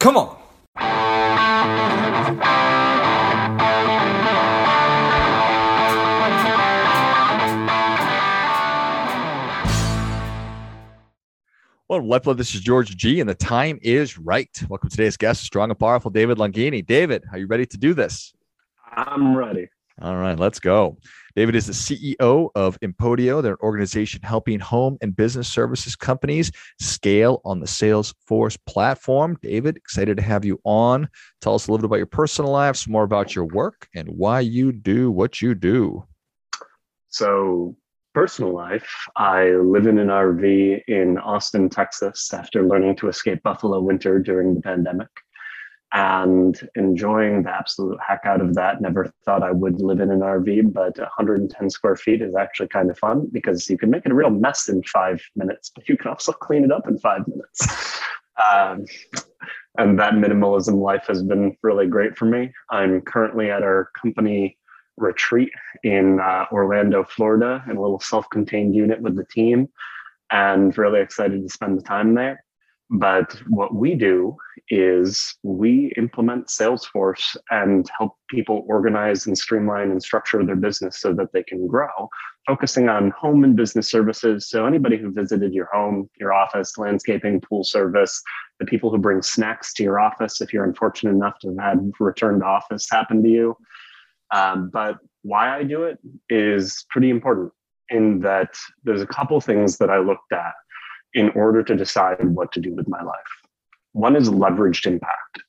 Come on. Well, Lefla, this is George G, and the time is right. Welcome to today's guest, strong and powerful David Longini. David, are you ready to do this? I'm ready. All right, let's go. David is the CEO of Empodio. They're an organization helping home and business services companies scale on the Salesforce platform. David, excited to have you on. Tell us a little bit about your personal life, some more about your work, and why you do what you do. So, personal life, I live in an RV in Austin, Texas, after learning to escape Buffalo winter during the pandemic and enjoying the absolute heck out of that. Never thought I would live in an RV, but 110 square feet is actually kind of fun because you can make it a real mess in five minutes, but you can also clean it up in five minutes. Um, and that minimalism life has been really great for me. I'm currently at our company retreat in uh, Orlando, Florida, in a little self contained unit with the team, and really excited to spend the time there. But what we do is we implement Salesforce and help people organize and streamline and structure their business so that they can grow, focusing on home and business services. So, anybody who visited your home, your office, landscaping, pool service, the people who bring snacks to your office, if you're unfortunate enough to have had return to office happen to you, um, but why I do it is pretty important in that there's a couple things that I looked at in order to decide what to do with my life. One is leveraged impact.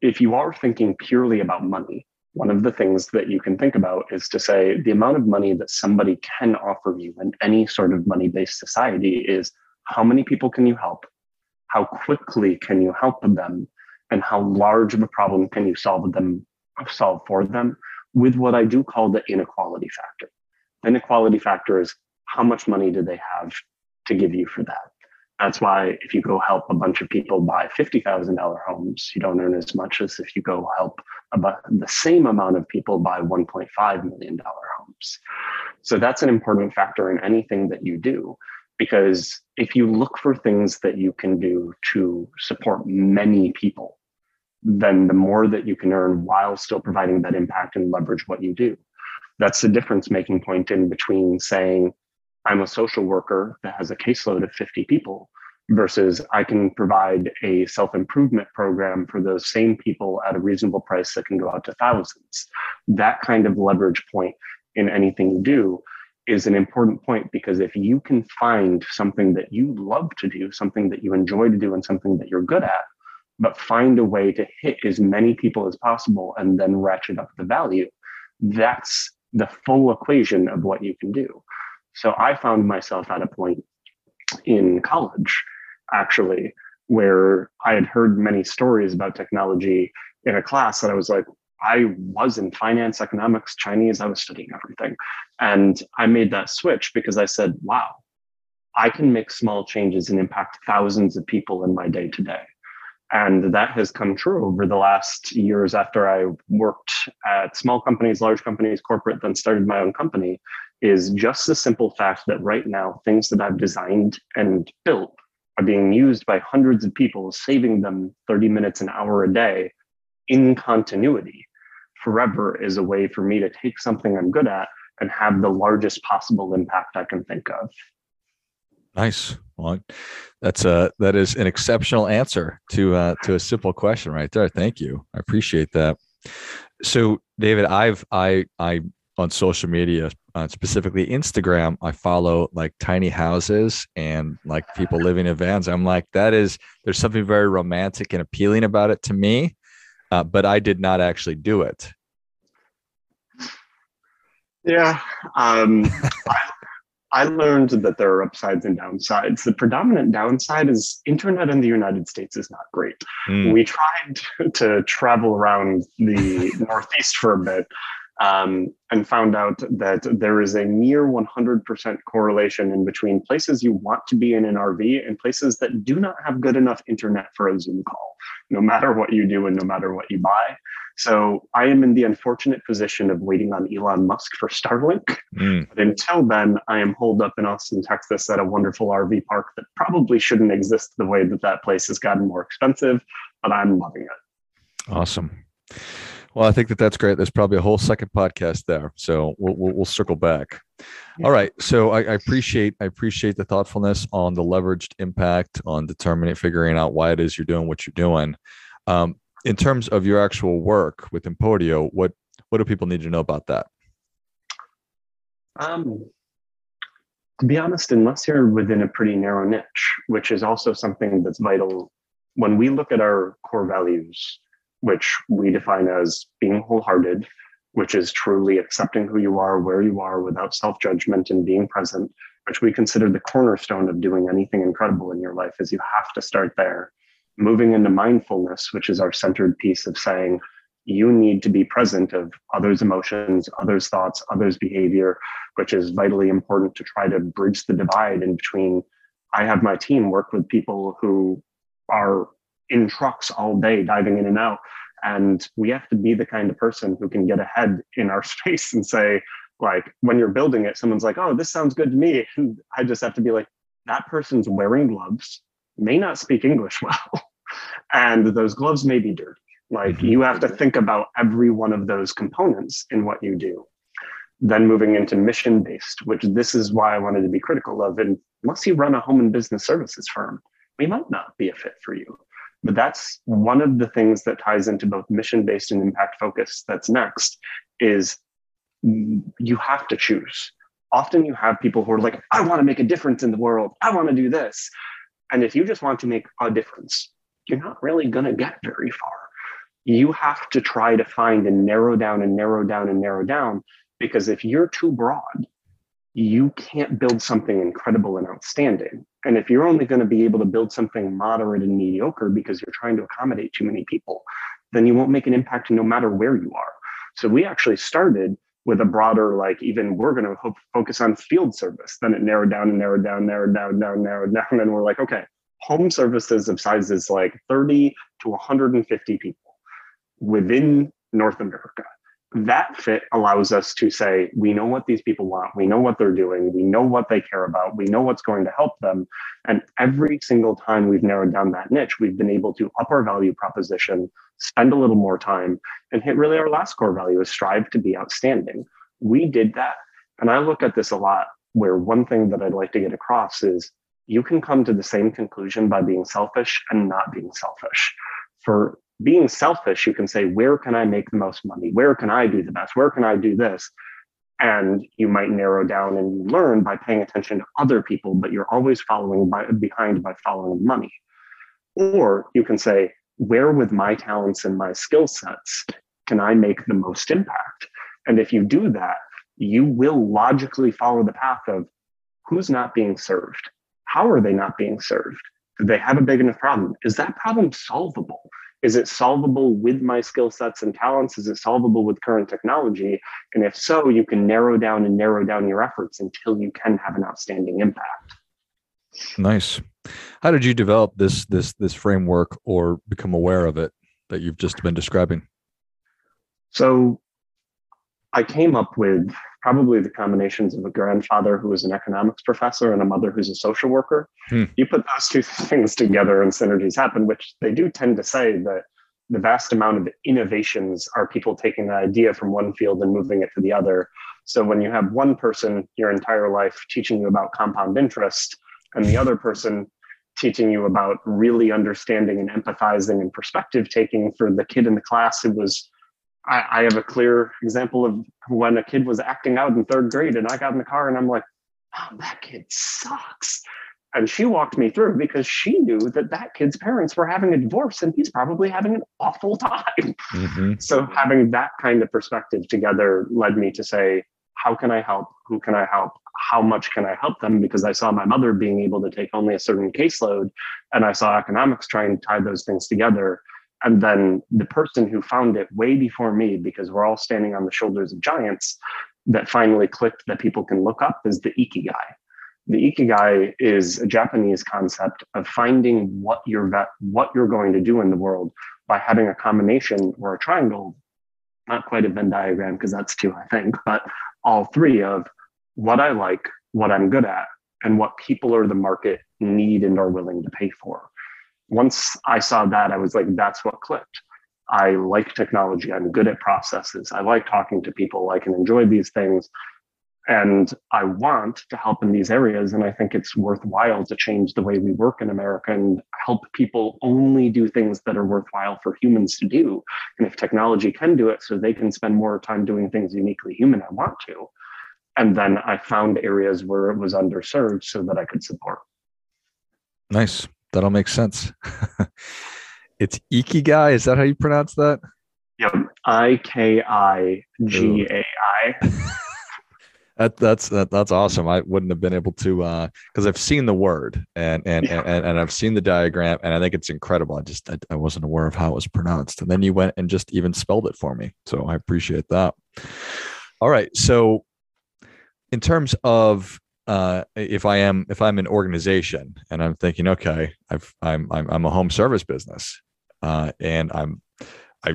If you are thinking purely about money, one of the things that you can think about is to say the amount of money that somebody can offer you in any sort of money based society is how many people can you help? How quickly can you help them? And how large of a problem can you solve them solve for them with what I do call the inequality factor. The inequality factor is how much money do they have to give you for that? That's why if you go help a bunch of people buy $50,000 homes, you don't earn as much as if you go help about the same amount of people buy $1.5 million homes. So that's an important factor in anything that you do. Because if you look for things that you can do to support many people, then the more that you can earn while still providing that impact and leverage what you do. That's the difference making point in between saying, I'm a social worker that has a caseload of 50 people versus I can provide a self improvement program for those same people at a reasonable price that can go out to thousands. That kind of leverage point in anything you do is an important point because if you can find something that you love to do, something that you enjoy to do, and something that you're good at, but find a way to hit as many people as possible and then ratchet up the value. That's the full equation of what you can do. So I found myself at a point in college, actually, where I had heard many stories about technology in a class that I was like, I was in finance, economics, Chinese, I was studying everything. And I made that switch because I said, wow, I can make small changes and impact thousands of people in my day to day. And that has come true over the last years after I worked at small companies, large companies, corporate, then started my own company. Is just the simple fact that right now, things that I've designed and built are being used by hundreds of people, saving them 30 minutes, an hour a day in continuity forever is a way for me to take something I'm good at and have the largest possible impact I can think of. Nice. Well, that's a that is an exceptional answer to uh, to a simple question right there. Thank you. I appreciate that. So, David, I've I I on social media, uh, specifically Instagram, I follow like tiny houses and like people living in vans. I'm like, that is there's something very romantic and appealing about it to me, uh, but I did not actually do it. Yeah, um, I, I learned that there are upsides and downsides. The predominant downside is internet in the United States is not great. Mm. We tried to travel around the Northeast for a bit um, and found out that there is a near 100% correlation in between places you want to be in an RV and places that do not have good enough internet for a Zoom call, no matter what you do and no matter what you buy. So I am in the unfortunate position of waiting on Elon Musk for Starlink. Mm. But until then, I am holed up in Austin, Texas at a wonderful RV park that probably shouldn't exist the way that that place has gotten more expensive, but I'm loving it. Awesome. Well, I think that that's great. There's probably a whole second podcast there, so we'll we'll, we'll circle back. Yeah. All right. So I, I, appreciate I appreciate the thoughtfulness on the leveraged impact on determining figuring out why it is you're doing what you're doing. Um, in terms of your actual work with Empodio, what what do people need to know about that? Um, to be honest, unless you're within a pretty narrow niche, which is also something that's vital when we look at our core values, which we define as being wholehearted, which is truly accepting who you are, where you are without self judgment and being present, which we consider the cornerstone of doing anything incredible in your life, is you have to start there. Moving into mindfulness, which is our centered piece of saying, you need to be present of others' emotions, others' thoughts, others' behavior, which is vitally important to try to bridge the divide in between. I have my team work with people who are in trucks all day, diving in and out, and we have to be the kind of person who can get ahead in our space and say, like, when you're building it, someone's like, oh, this sounds good to me. And I just have to be like, that person's wearing gloves, may not speak English well, and those gloves may be dirty. Like, mm-hmm. you have to think about every one of those components in what you do. Then moving into mission based, which this is why I wanted to be critical of. And unless you run a home and business services firm, we might not be a fit for you. But that's one of the things that ties into both mission based and impact focus. That's next is you have to choose. Often you have people who are like, I want to make a difference in the world. I want to do this. And if you just want to make a difference, you're not really going to get very far. You have to try to find and narrow down and narrow down and narrow down because if you're too broad, you can't build something incredible and outstanding. And if you're only going to be able to build something moderate and mediocre because you're trying to accommodate too many people, then you won't make an impact no matter where you are. So we actually started with a broader, like even we're going to focus on field service. Then it narrowed down and narrowed down, narrowed down, down, narrowed down. And then we're like, okay, home services of sizes like 30 to 150 people within North America that fit allows us to say we know what these people want. We know what they're doing. We know what they care about. We know what's going to help them. And every single time we've narrowed down that niche we've been able to up our value proposition spend a little more time and hit really our last core value is strive to be outstanding. We did that. And i look at this a lot where one thing that i'd like to get across is you can come to the same conclusion by being selfish and not being selfish. For being selfish, you can say, where can I make the most money? Where can I do the best? Where can I do this? And you might narrow down and you learn by paying attention to other people, but you're always following by, behind by following money. Or you can say, where with my talents and my skill sets can I make the most impact? And if you do that, you will logically follow the path of who's not being served? How are they not being served? Do they have a big enough problem? Is that problem solvable? Is it solvable with my skill sets and talents? Is it solvable with current technology? And if so, you can narrow down and narrow down your efforts until you can have an outstanding impact. Nice. How did you develop this this this framework or become aware of it that you've just been describing? So I came up with probably the combinations of a grandfather who was an economics professor and a mother who's a social worker. Hmm. You put those two things together and synergies happen, which they do tend to say that the vast amount of innovations are people taking the idea from one field and moving it to the other. So when you have one person your entire life teaching you about compound interest and the other person teaching you about really understanding and empathizing and perspective taking for the kid in the class who was I, I have a clear example of when a kid was acting out in third grade and I got in the car and I'm like, oh, that kid sucks. And she walked me through because she knew that that kid's parents were having a divorce and he's probably having an awful time. Mm-hmm. So having that kind of perspective together led me to say, how can I help? Who can I help? How much can I help them? Because I saw my mother being able to take only a certain caseload and I saw economics trying to tie those things together. And then the person who found it way before me, because we're all standing on the shoulders of giants, that finally clicked that people can look up is the ikigai. The ikigai is a Japanese concept of finding what you're what you're going to do in the world by having a combination or a triangle not quite a Venn diagram because that's two, I think, but all three of what I like, what I'm good at, and what people or the market need and are willing to pay for. Once I saw that, I was like, that's what clicked. I like technology. I'm good at processes. I like talking to people. I can enjoy these things. And I want to help in these areas. And I think it's worthwhile to change the way we work in America and help people only do things that are worthwhile for humans to do. And if technology can do it so they can spend more time doing things uniquely human, I want to. And then I found areas where it was underserved so that I could support. Nice. That'll make sense. it's Ikigai. Is that how you pronounce that? Yep. I K I G A I. That, that's that, that's awesome. I wouldn't have been able to because uh, I've seen the word and and, yeah. and and I've seen the diagram and I think it's incredible. I just I, I, wasn't aware of how it was pronounced, and then you went and just even spelled it for me. So I appreciate that. All right, so in terms of uh, if I am if I'm an organization and I'm thinking, okay, I've I'm I'm, I'm a home service business, uh, and I'm I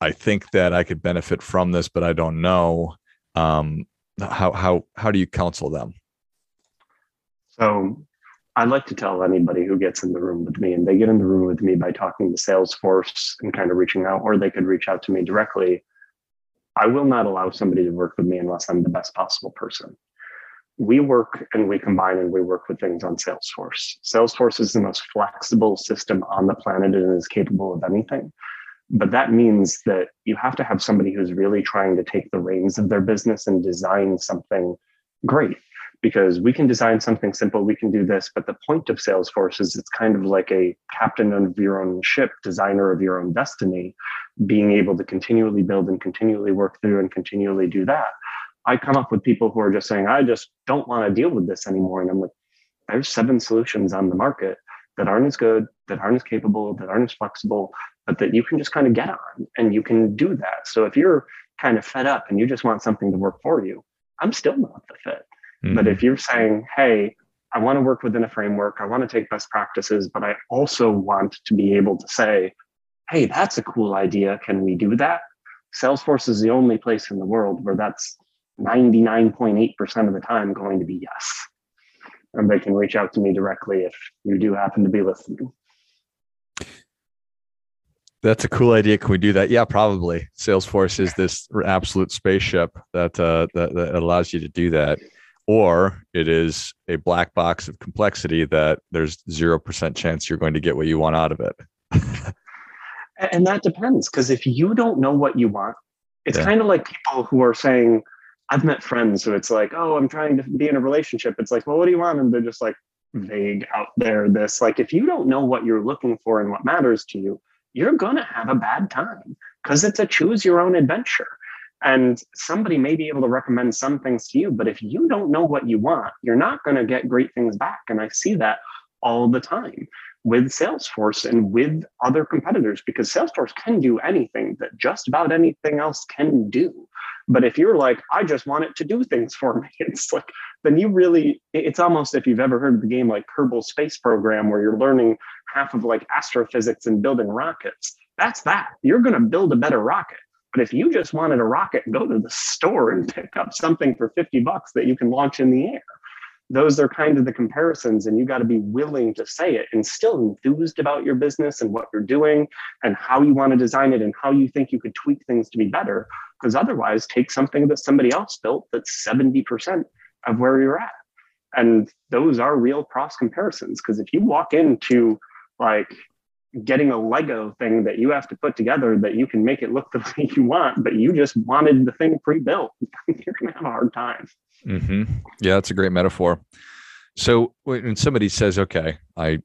I think that I could benefit from this, but I don't know. Um, how how how do you counsel them so i like to tell anybody who gets in the room with me and they get in the room with me by talking to salesforce and kind of reaching out or they could reach out to me directly i will not allow somebody to work with me unless i'm the best possible person we work and we combine and we work with things on salesforce. Salesforce is the most flexible system on the planet and is capable of anything. But that means that you have to have somebody who's really trying to take the reins of their business and design something great. Because we can design something simple we can do this but the point of salesforce is it's kind of like a captain of your own ship designer of your own destiny being able to continually build and continually work through and continually do that i come up with people who are just saying i just don't want to deal with this anymore and i'm like there's seven solutions on the market that aren't as good that aren't as capable that aren't as flexible but that you can just kind of get on and you can do that. So if you're kind of fed up and you just want something to work for you, I'm still not the fit. Mm-hmm. But if you're saying, hey, I want to work within a framework, I want to take best practices, but I also want to be able to say, hey, that's a cool idea. Can we do that? Salesforce is the only place in the world where that's 99.8% of the time going to be yes. And they can reach out to me directly if you do happen to be listening. That's a cool idea. Can we do that? Yeah, probably. Salesforce is this absolute spaceship that, uh, that that allows you to do that, or it is a black box of complexity that there's zero percent chance you're going to get what you want out of it. and that depends, because if you don't know what you want, it's yeah. kind of like people who are saying, "I've met friends who it's like, oh, I'm trying to be in a relationship." It's like, well, what do you want? And they're just like mm. vague out there. This like, if you don't know what you're looking for and what matters to you you're going to have a bad time because it's a choose your own adventure. And somebody may be able to recommend some things to you, but if you don't know what you want, you're not going to get great things back. And I see that all the time with Salesforce and with other competitors because Salesforce can do anything that just about anything else can do. But if you're like, I just want it to do things for me, it's like, then you really, it's almost if you've ever heard of the game like Kerbal Space Program, where you're learning half of like astrophysics and building rockets. That's that. You're going to build a better rocket. But if you just wanted a rocket, go to the store and pick up something for 50 bucks that you can launch in the air. Those are kind of the comparisons, and you got to be willing to say it and still enthused about your business and what you're doing and how you want to design it and how you think you could tweak things to be better. Because otherwise, take something that somebody else built that's 70% of where you're at. And those are real cross comparisons. Because if you walk into like getting a Lego thing that you have to put together that you can make it look the way you want, but you just wanted the thing pre-built, you're gonna have a hard time. Mm-hmm. Yeah, that's a great metaphor. So when somebody says, "Okay, I,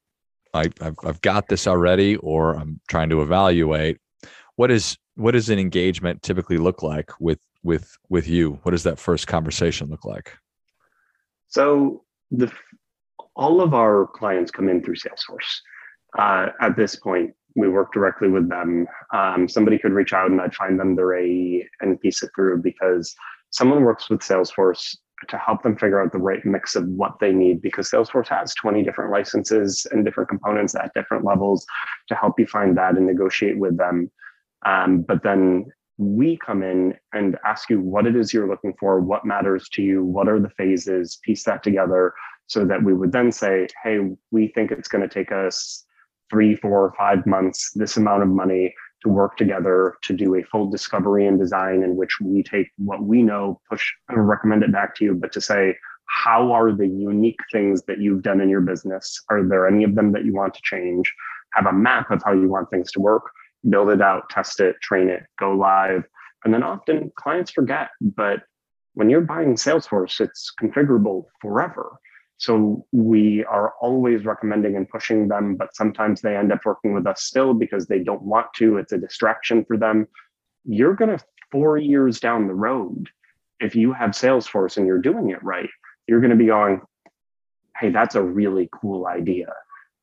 I, I've, got this already," or I'm trying to evaluate, what is what does an engagement typically look like with with with you? What does that first conversation look like? So the all of our clients come in through Salesforce uh, at this point, we work directly with them. Um, somebody could reach out and I'd find them their AE and piece it through because someone works with Salesforce to help them figure out the right mix of what they need because Salesforce has 20 different licenses and different components at different levels to help you find that and negotiate with them. Um, but then we come in and ask you what it is you're looking for, what matters to you, what are the phases, piece that together so that we would then say, hey, we think it's going to take us three, four, five months, this amount of money to work together to do a full discovery and design in which we take what we know, push and recommend it back to you, but to say, how are the unique things that you've done in your business? Are there any of them that you want to change? Have a map of how you want things to work, build it out, test it, train it, go live. And then often clients forget, but when you're buying Salesforce, it's configurable forever. So we are always recommending and pushing them, but sometimes they end up working with us still because they don't want to. It's a distraction for them. You're going to, four years down the road, if you have Salesforce and you're doing it right, you're going to be going, hey, that's a really cool idea.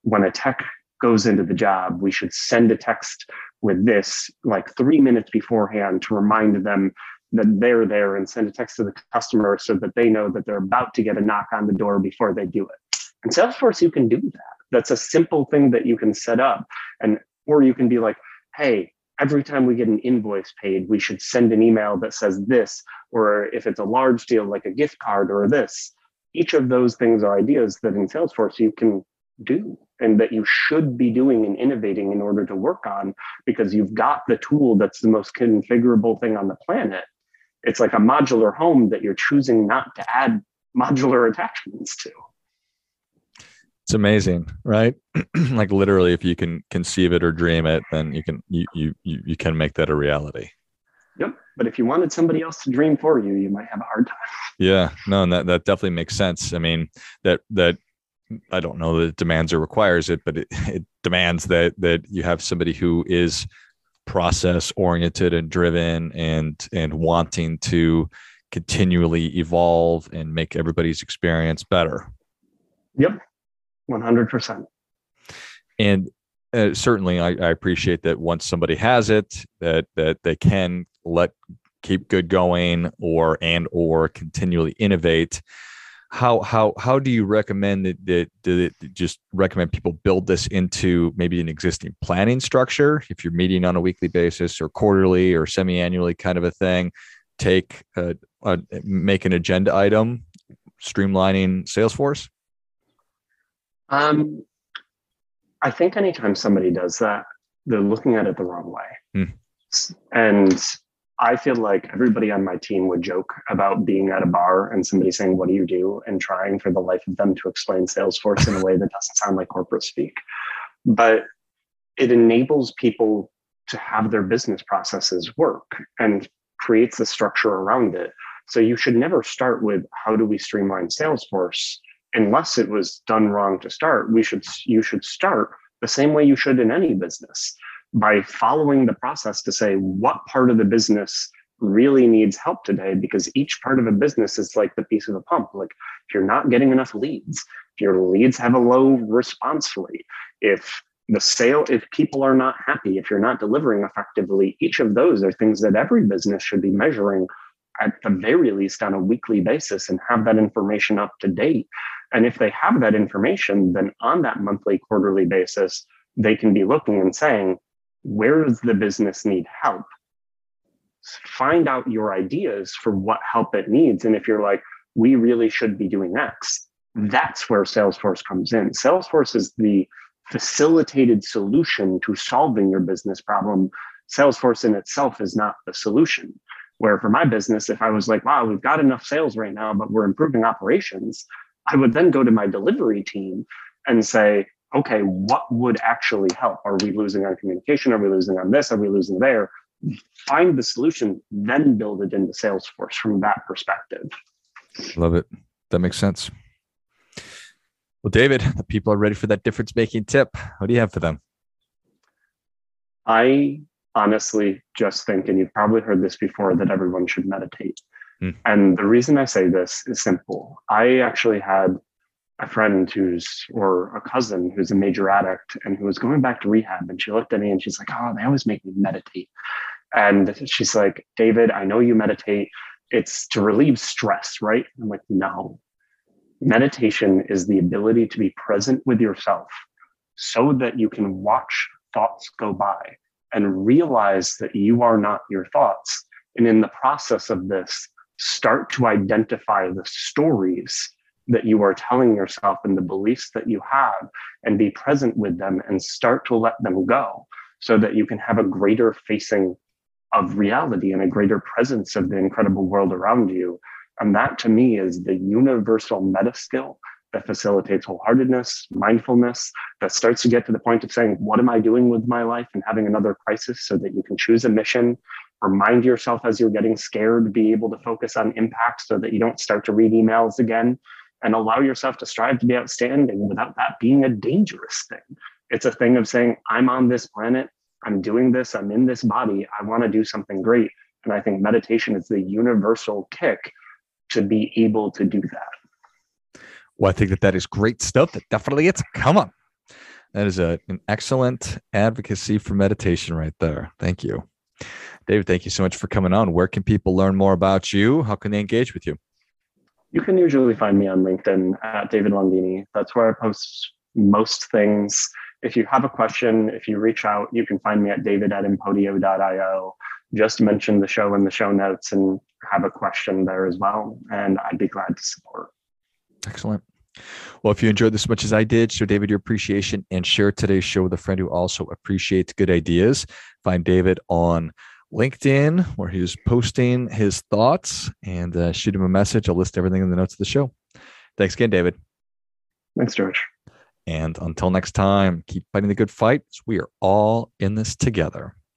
When a tech goes into the job, we should send a text with this like three minutes beforehand to remind them that they're there and send a text to the customer so that they know that they're about to get a knock on the door before they do it. And Salesforce, you can do that. That's a simple thing that you can set up. And or you can be like, hey, every time we get an invoice paid, we should send an email that says this, or if it's a large deal like a gift card or this. Each of those things are ideas that in Salesforce you can do and that you should be doing and innovating in order to work on because you've got the tool that's the most configurable thing on the planet it's like a modular home that you're choosing not to add modular attachments to. It's amazing right? Like literally if you can conceive it or dream it then you can you you you can make that a reality. Yep but if you wanted somebody else to dream for you you might have a hard time. Yeah no and that, that definitely makes sense. I mean that that i don't know that it demands or requires it but it, it demands that that you have somebody who is process oriented and driven and and wanting to continually evolve and make everybody's experience better. Yep. 100% and uh, certainly I, I, appreciate that once somebody has it that that they can let keep good going or and or continually innovate how how how do you recommend that, that, that just recommend people build this into maybe an existing planning structure? If you're meeting on a weekly basis or quarterly or semi-annually kind of a thing take a, a make an agenda item streamlining salesforce? Um i think anytime somebody does that they're looking at it the wrong way. Hmm. and I feel like everybody on my team would joke about being at a bar and somebody saying, What do you do? and trying for the life of them to explain Salesforce in a way that doesn't sound like corporate speak. But it enables people to have their business processes work and creates the structure around it. So you should never start with how do we streamline Salesforce unless it was done wrong to start. We should you should start the same way you should in any business by following the process to say what part of the business really needs help today because each part of a business is like the piece of a pump. Like if you're not getting enough leads if your leads have a low response rate if the sale if people are not happy if you're not delivering effectively each of those are things that every business should be measuring at the very least on a weekly basis and have that information up to date. And if they have that information then on that monthly quarterly basis they can be looking and saying where does the business need help? Find out your ideas for what help it needs. And if you're like, we really should be doing X, that's where Salesforce comes in. Salesforce is the facilitated solution to solving your business problem. Salesforce in itself is not the solution. Where for my business, if I was like, wow, we've got enough sales right now, but we're improving operations, I would then go to my delivery team and say, okay, what would actually help? Are we losing on communication? Are we losing on this? Are we losing there? Find the solution, then build it into Salesforce from that perspective. Love it. That makes sense. Well, David, the people are ready for that difference making tip. What do you have for them? I honestly just think, and you've probably heard this before, that everyone should meditate. Mm. And the reason I say this is simple. I actually had a friend who's or a cousin who's a major addict and who was going back to rehab and she looked at me and she's like oh they always make me meditate. And she's like david i know you meditate. It's to relieve stress right? I'm like no. Meditation is the ability to be present with yourself so that you can watch thoughts go by and realize that you are not your thoughts. And in the process of this, start to identify the stories that you are telling yourself and the beliefs that you have and be present with them and start to let them go so that you can have a greater facing of reality and a greater presence of the incredible world around you. And that to me is the universal meta skill that facilitates wholeheartedness, mindfulness, that starts to get to the point of saying, What am I doing with my life? and having another crisis so that you can choose a mission. Remind yourself as you're getting scared, be able to focus on impact so that you don't start to read emails again and allow yourself to strive to be outstanding without that being a dangerous thing. It's a thing of saying, I'm on this planet, I'm doing this, I'm in this body, I want to do something great. And I think meditation is the universal kick to be able to do that. Well, I think that that is great stuff. That definitely it's come on. That is a, an excellent advocacy for meditation right there. Thank you. David, thank you so much for coming on. Where can people learn more about you? How can they engage with you? You can usually find me on LinkedIn at David Longini. That's where I post most things. If you have a question, if you reach out, you can find me at david at empodio.io. Just mention the show in the show notes and have a question there as well. And I'd be glad to support. Excellent. Well, if you enjoyed this as much as I did, show David your appreciation and share today's show with a friend who also appreciates good ideas. Find David on LinkedIn, where he's posting his thoughts, and uh, shoot him a message. I'll list everything in the notes of the show. Thanks again, David. Thanks, George. And until next time, keep fighting the good fight. We are all in this together.